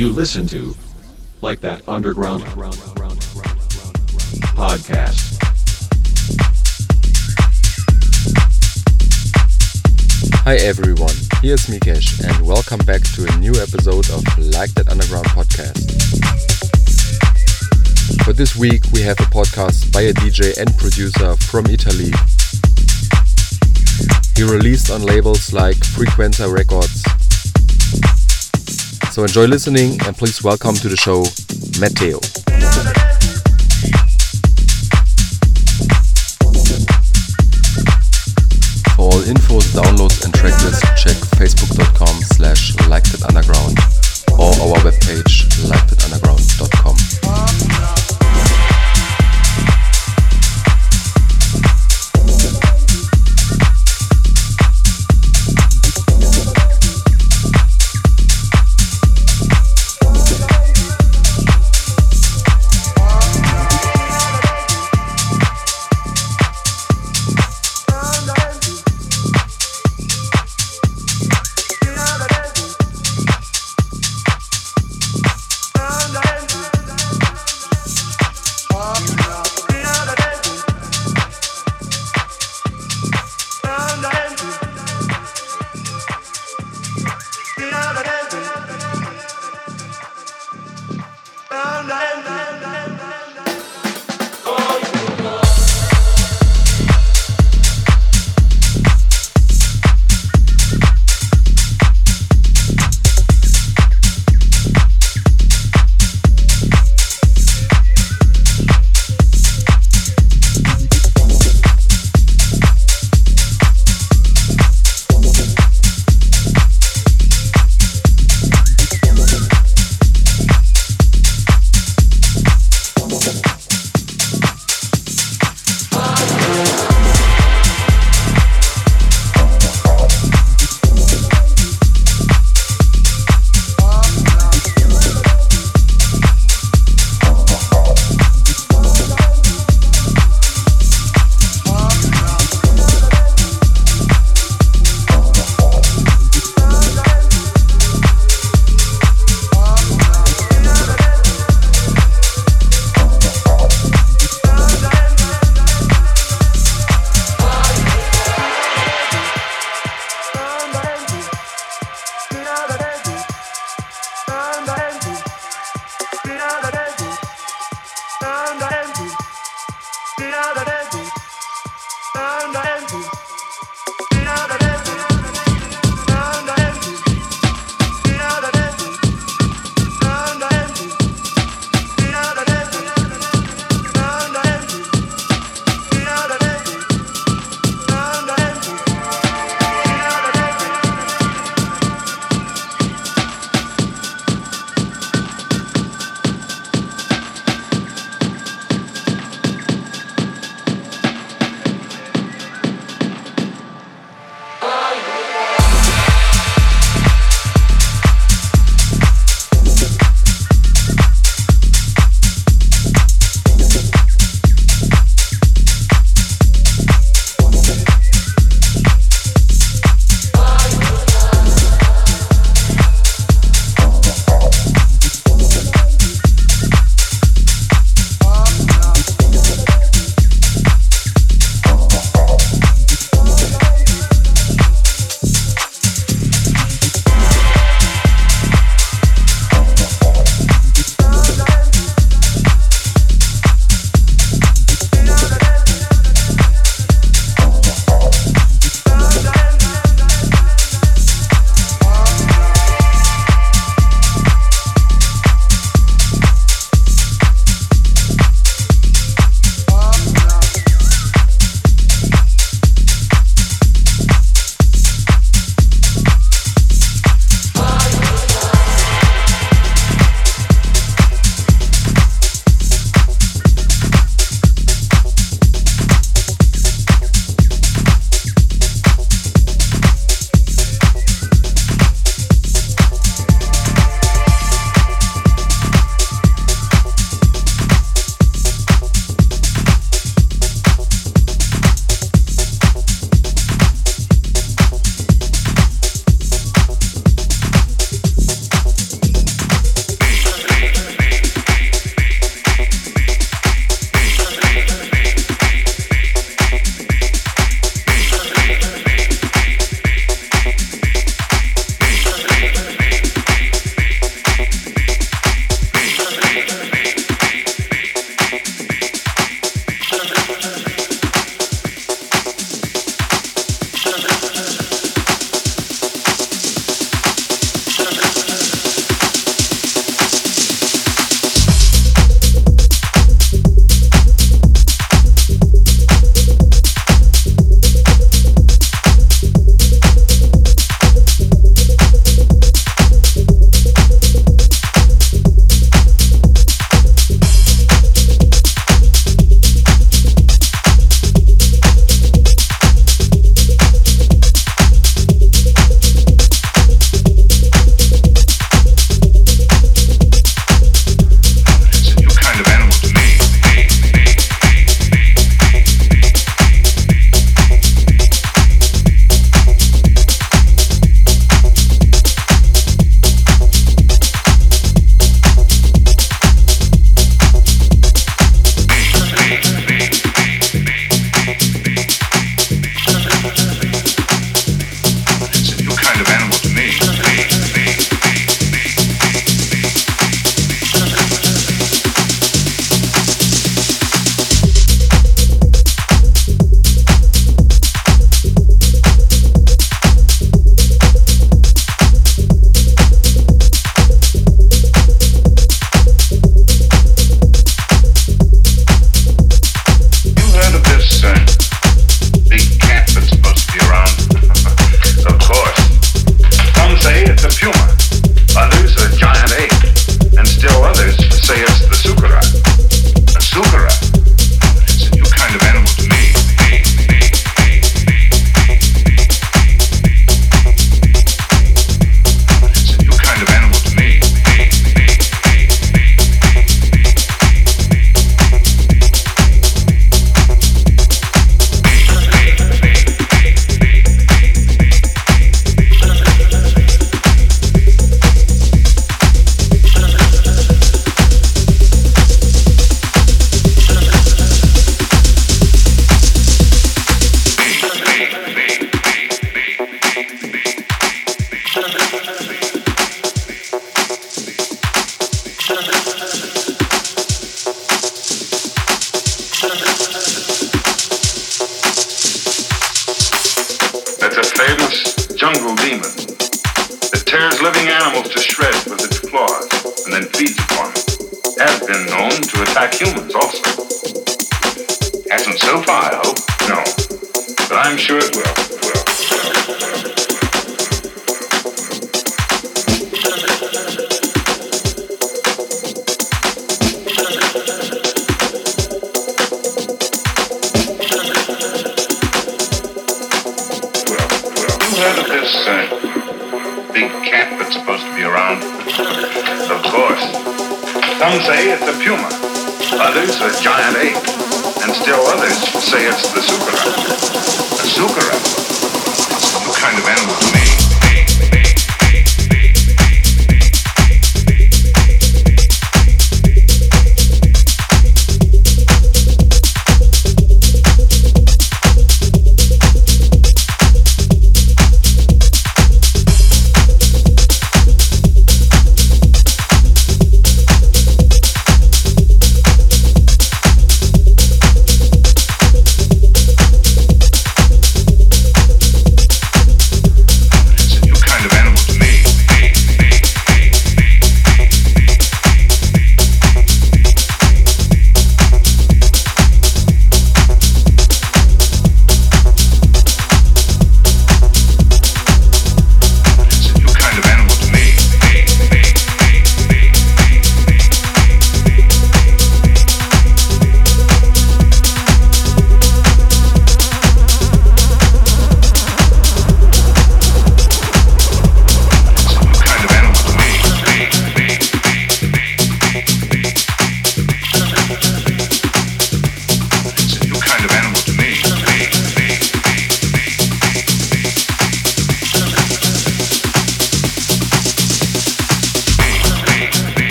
You listen to like that underground podcast. Hi everyone, here's Mikesh and welcome back to a new episode of Like That Underground podcast. For this week we have a podcast by a DJ and producer from Italy. He released on labels like Frequenza Records. So enjoy listening and please welcome to the show Mat.Theo. For all infos, downloads and tracklist, check facebook.com slash likethatunderground or our webpage likethatunderground.com.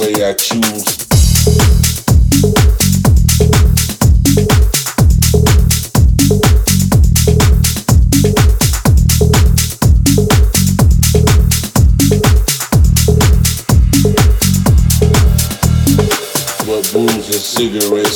way I choose.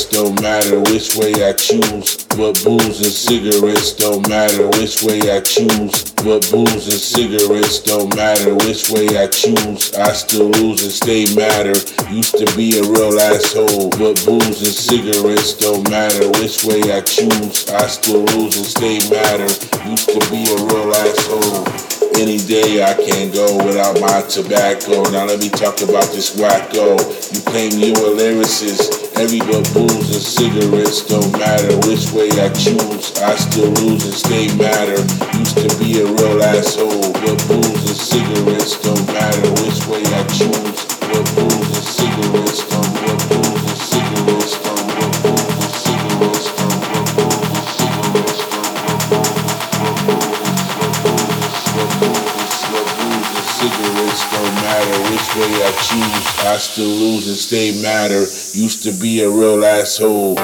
Don't matter which way I choose. But booze and cigarettes don't matter which way I choose. But booze and cigarettes don't matter which way I choose. I still lose and stay matter. Used to be a real asshole. But booze and cigarettes don't matter which way I choose. I still lose and stay matter. Used to be a real asshole. Any day I can't go without my tobacco. Now let me talk about this wacko. You claim you a lyricist. Every but booze and cigarettes don't matter which way I choose. I still lose and stay matter. Used to be a real asshole. But booze and cigarettes don't matter which way I choose. But booze and cigarettes don't. Way I choose. I still lose and stay matter. Used to be a real asshole.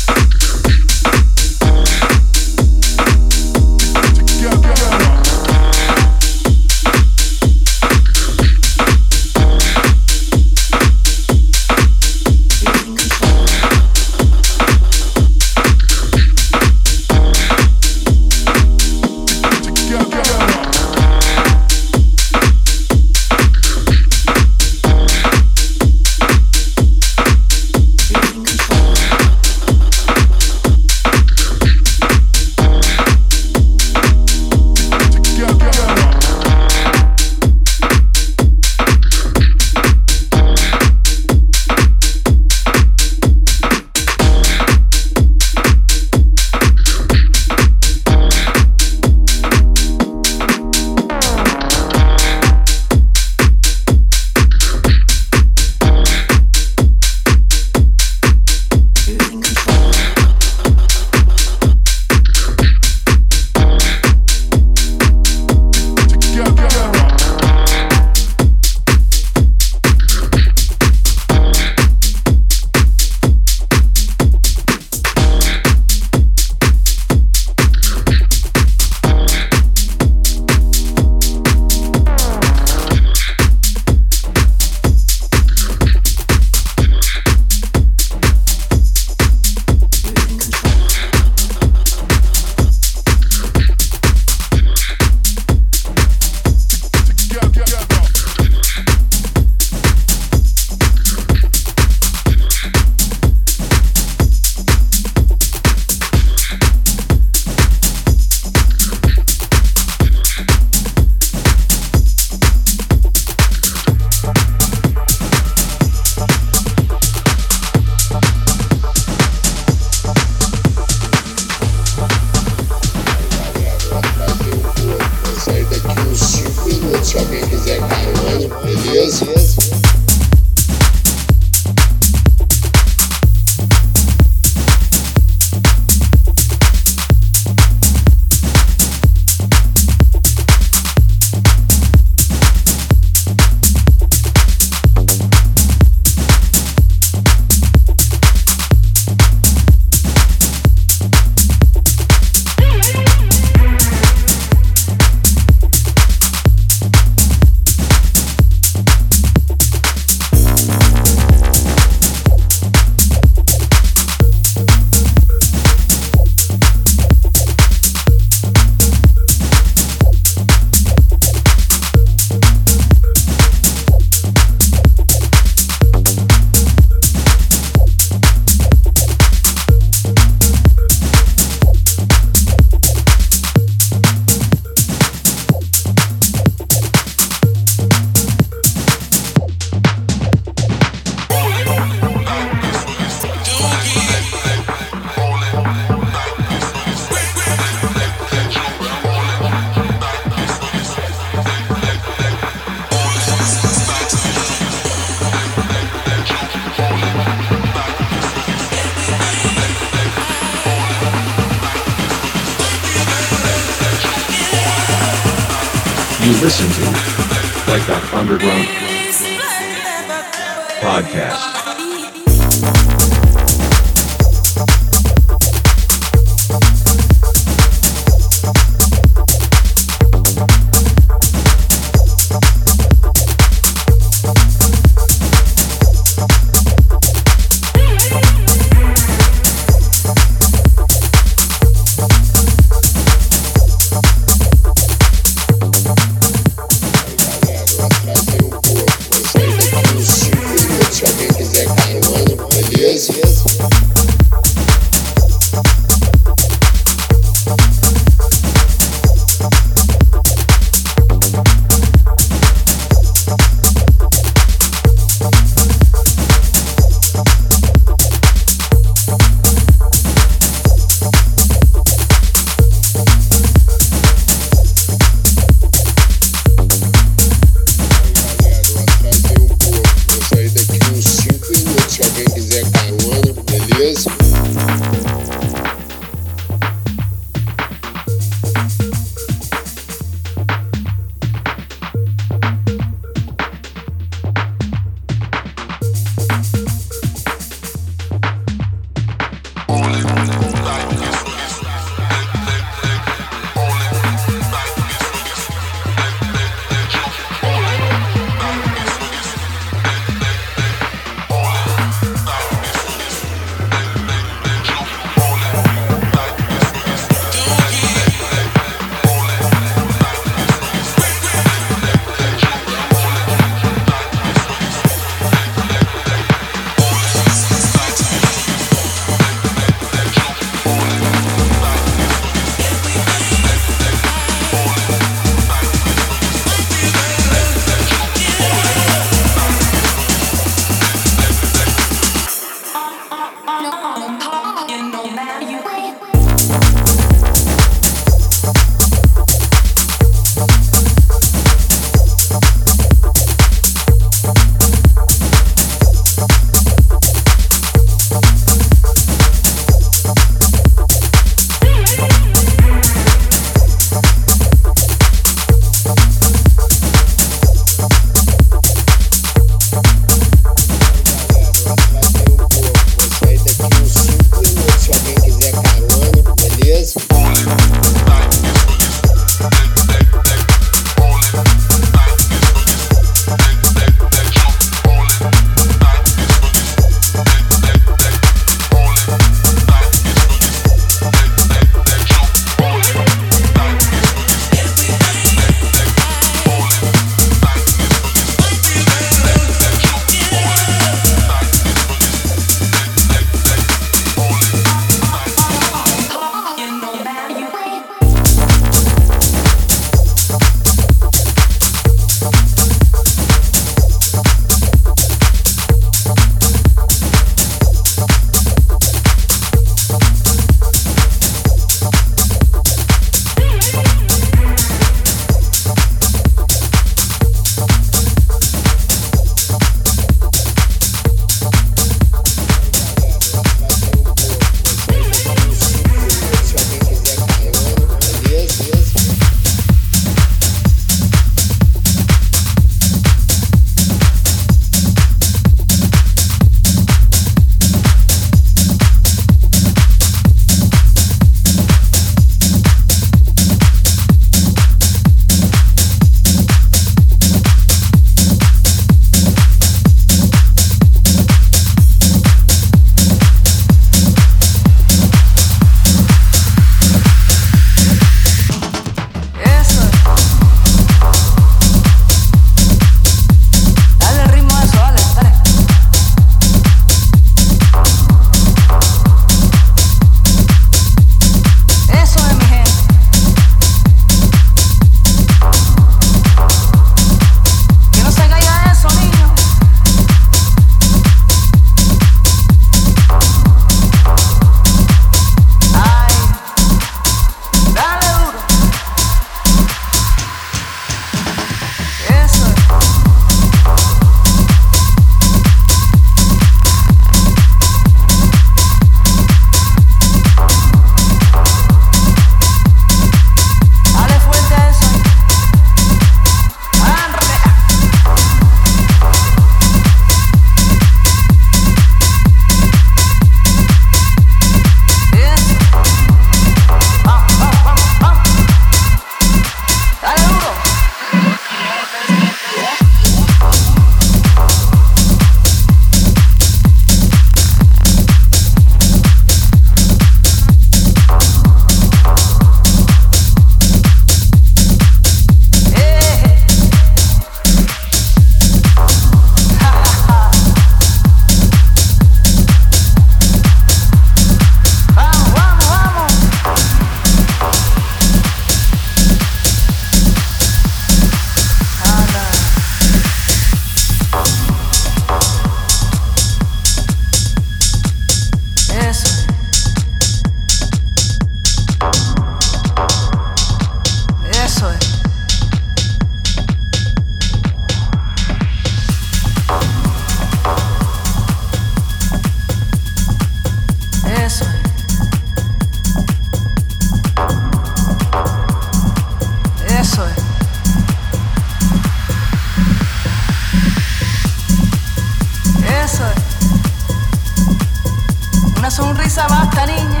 basta, niña.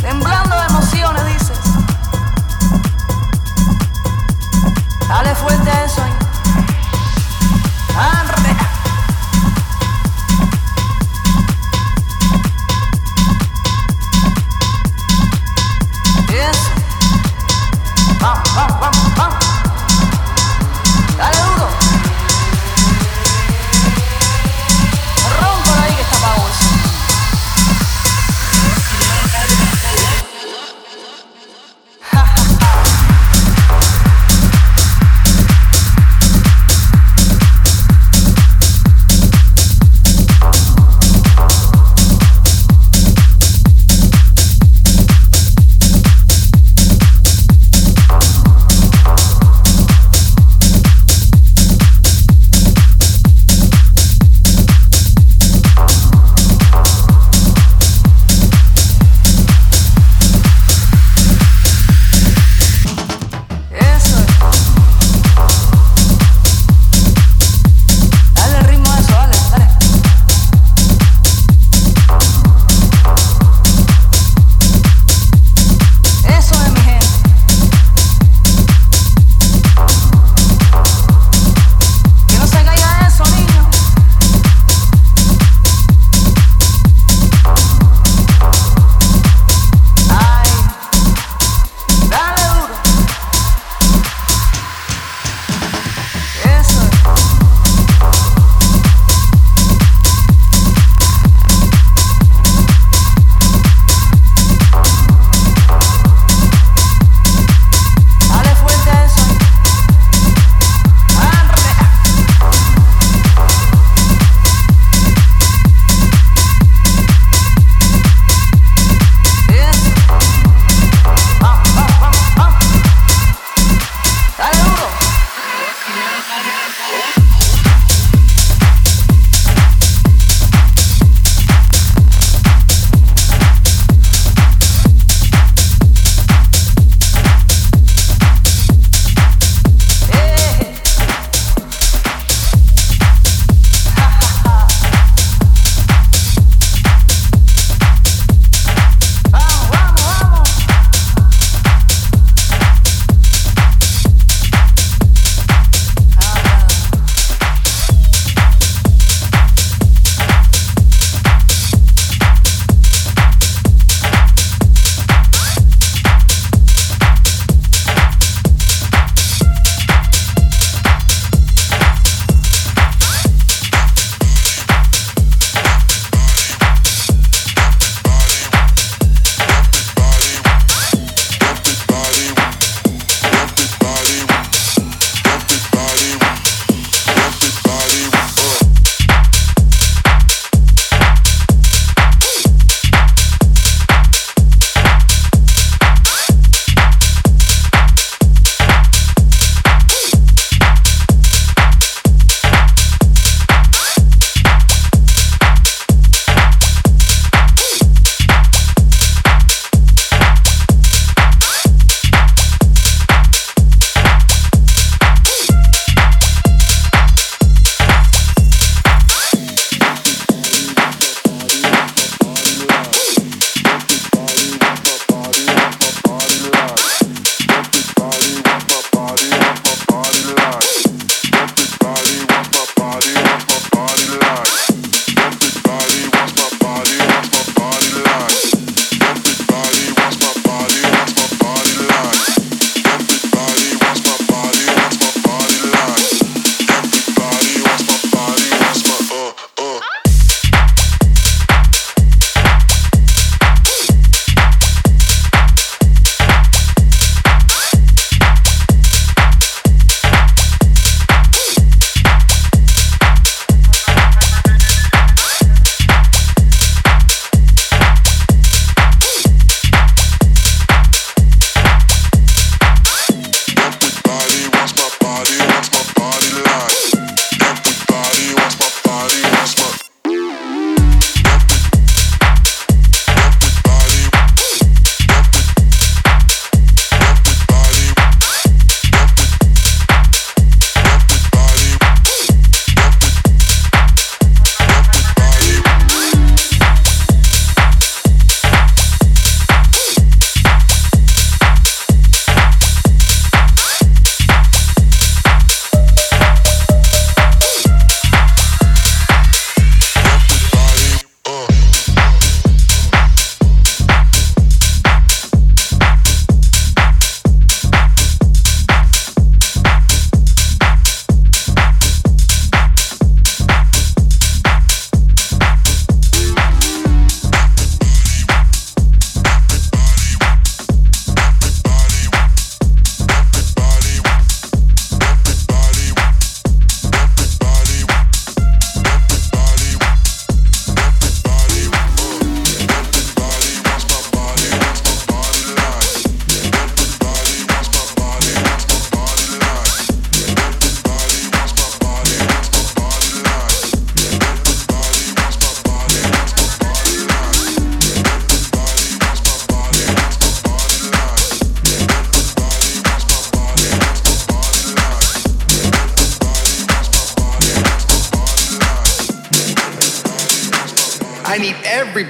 Temblando de emociones, dices. Dale fuerte a eso,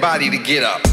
everybody to get up.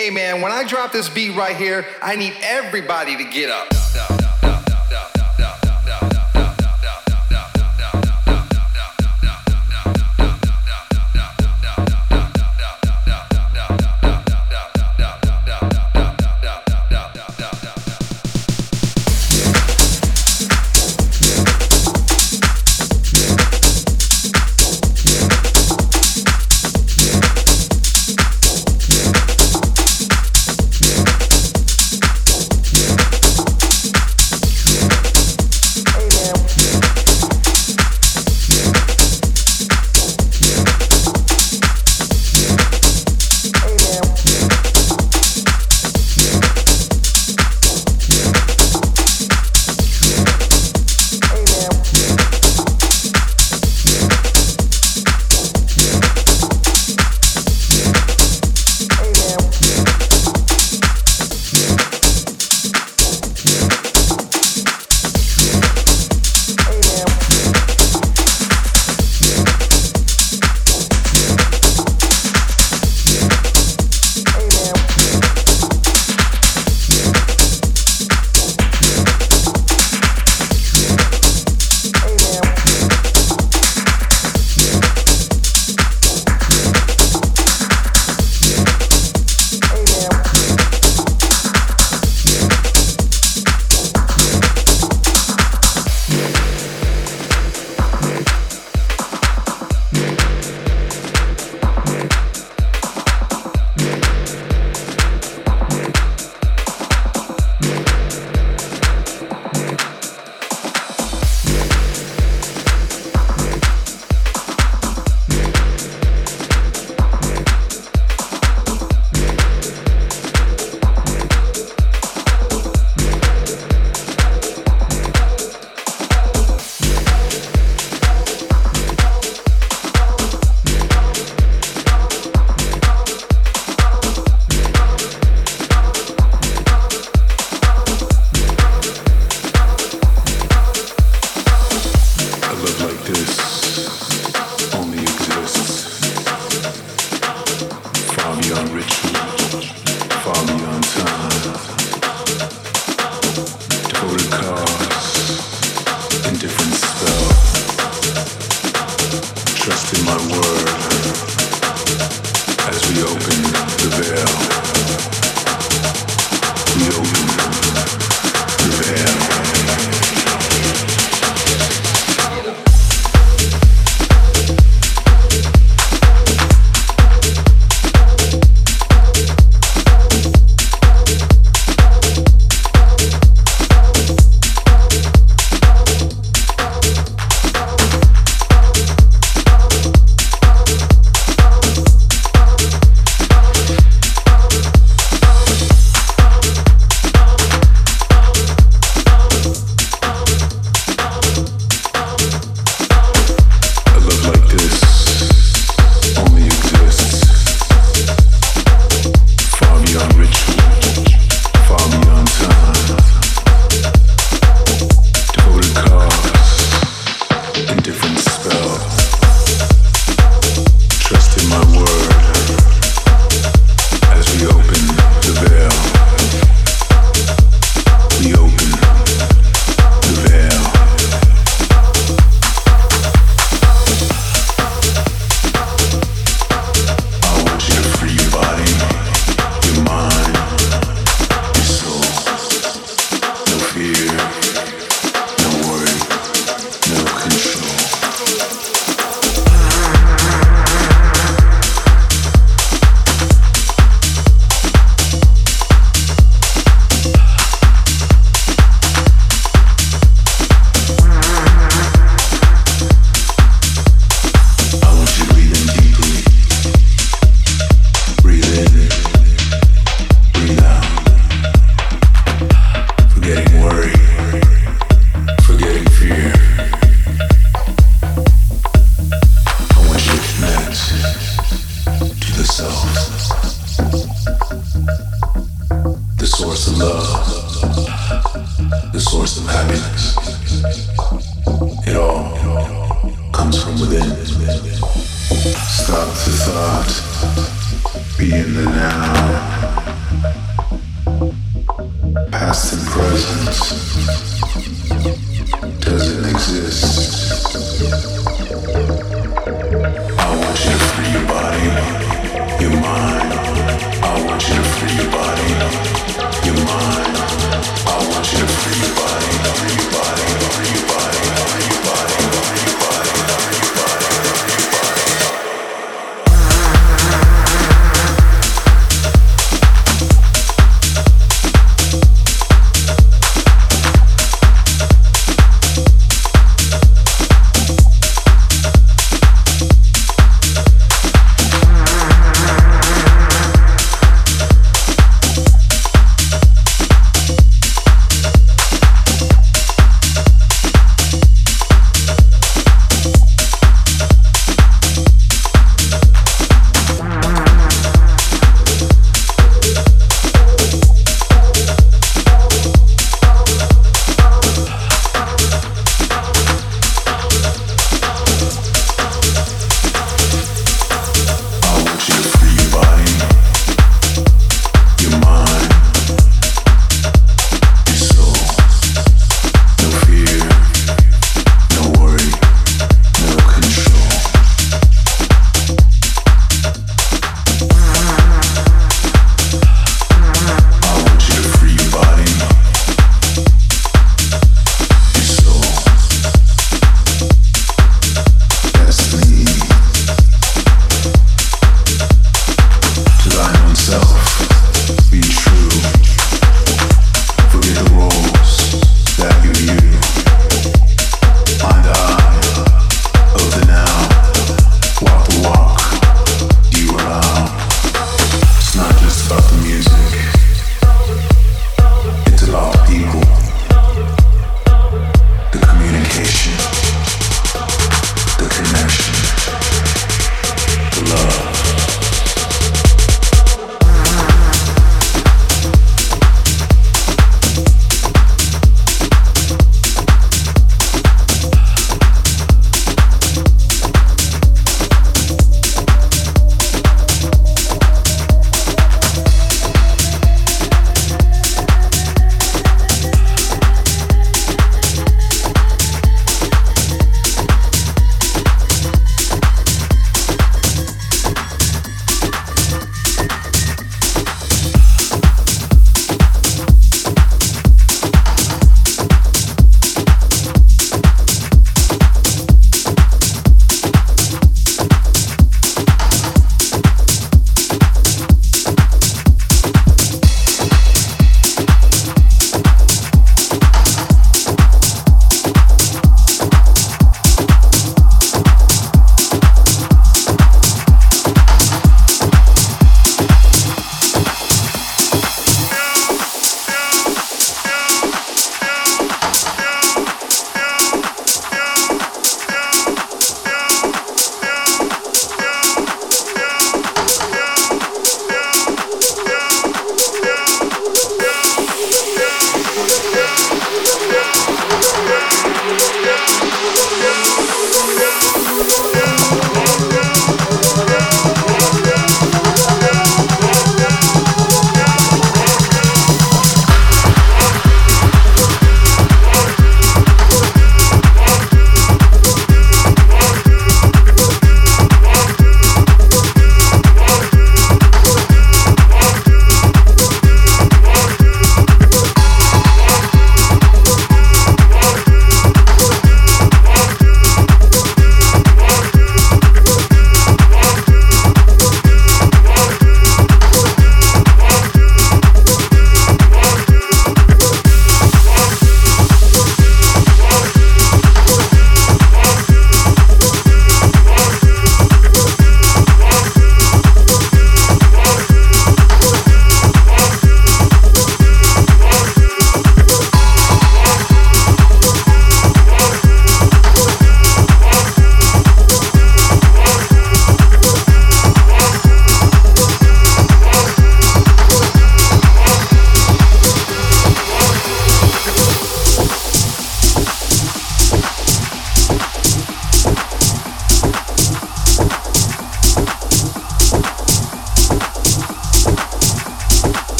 Hey man, when I drop this beat right here, I need everybody to get up.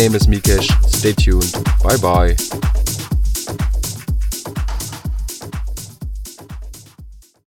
Name is Mikesh. Stay tuned. Bye bye.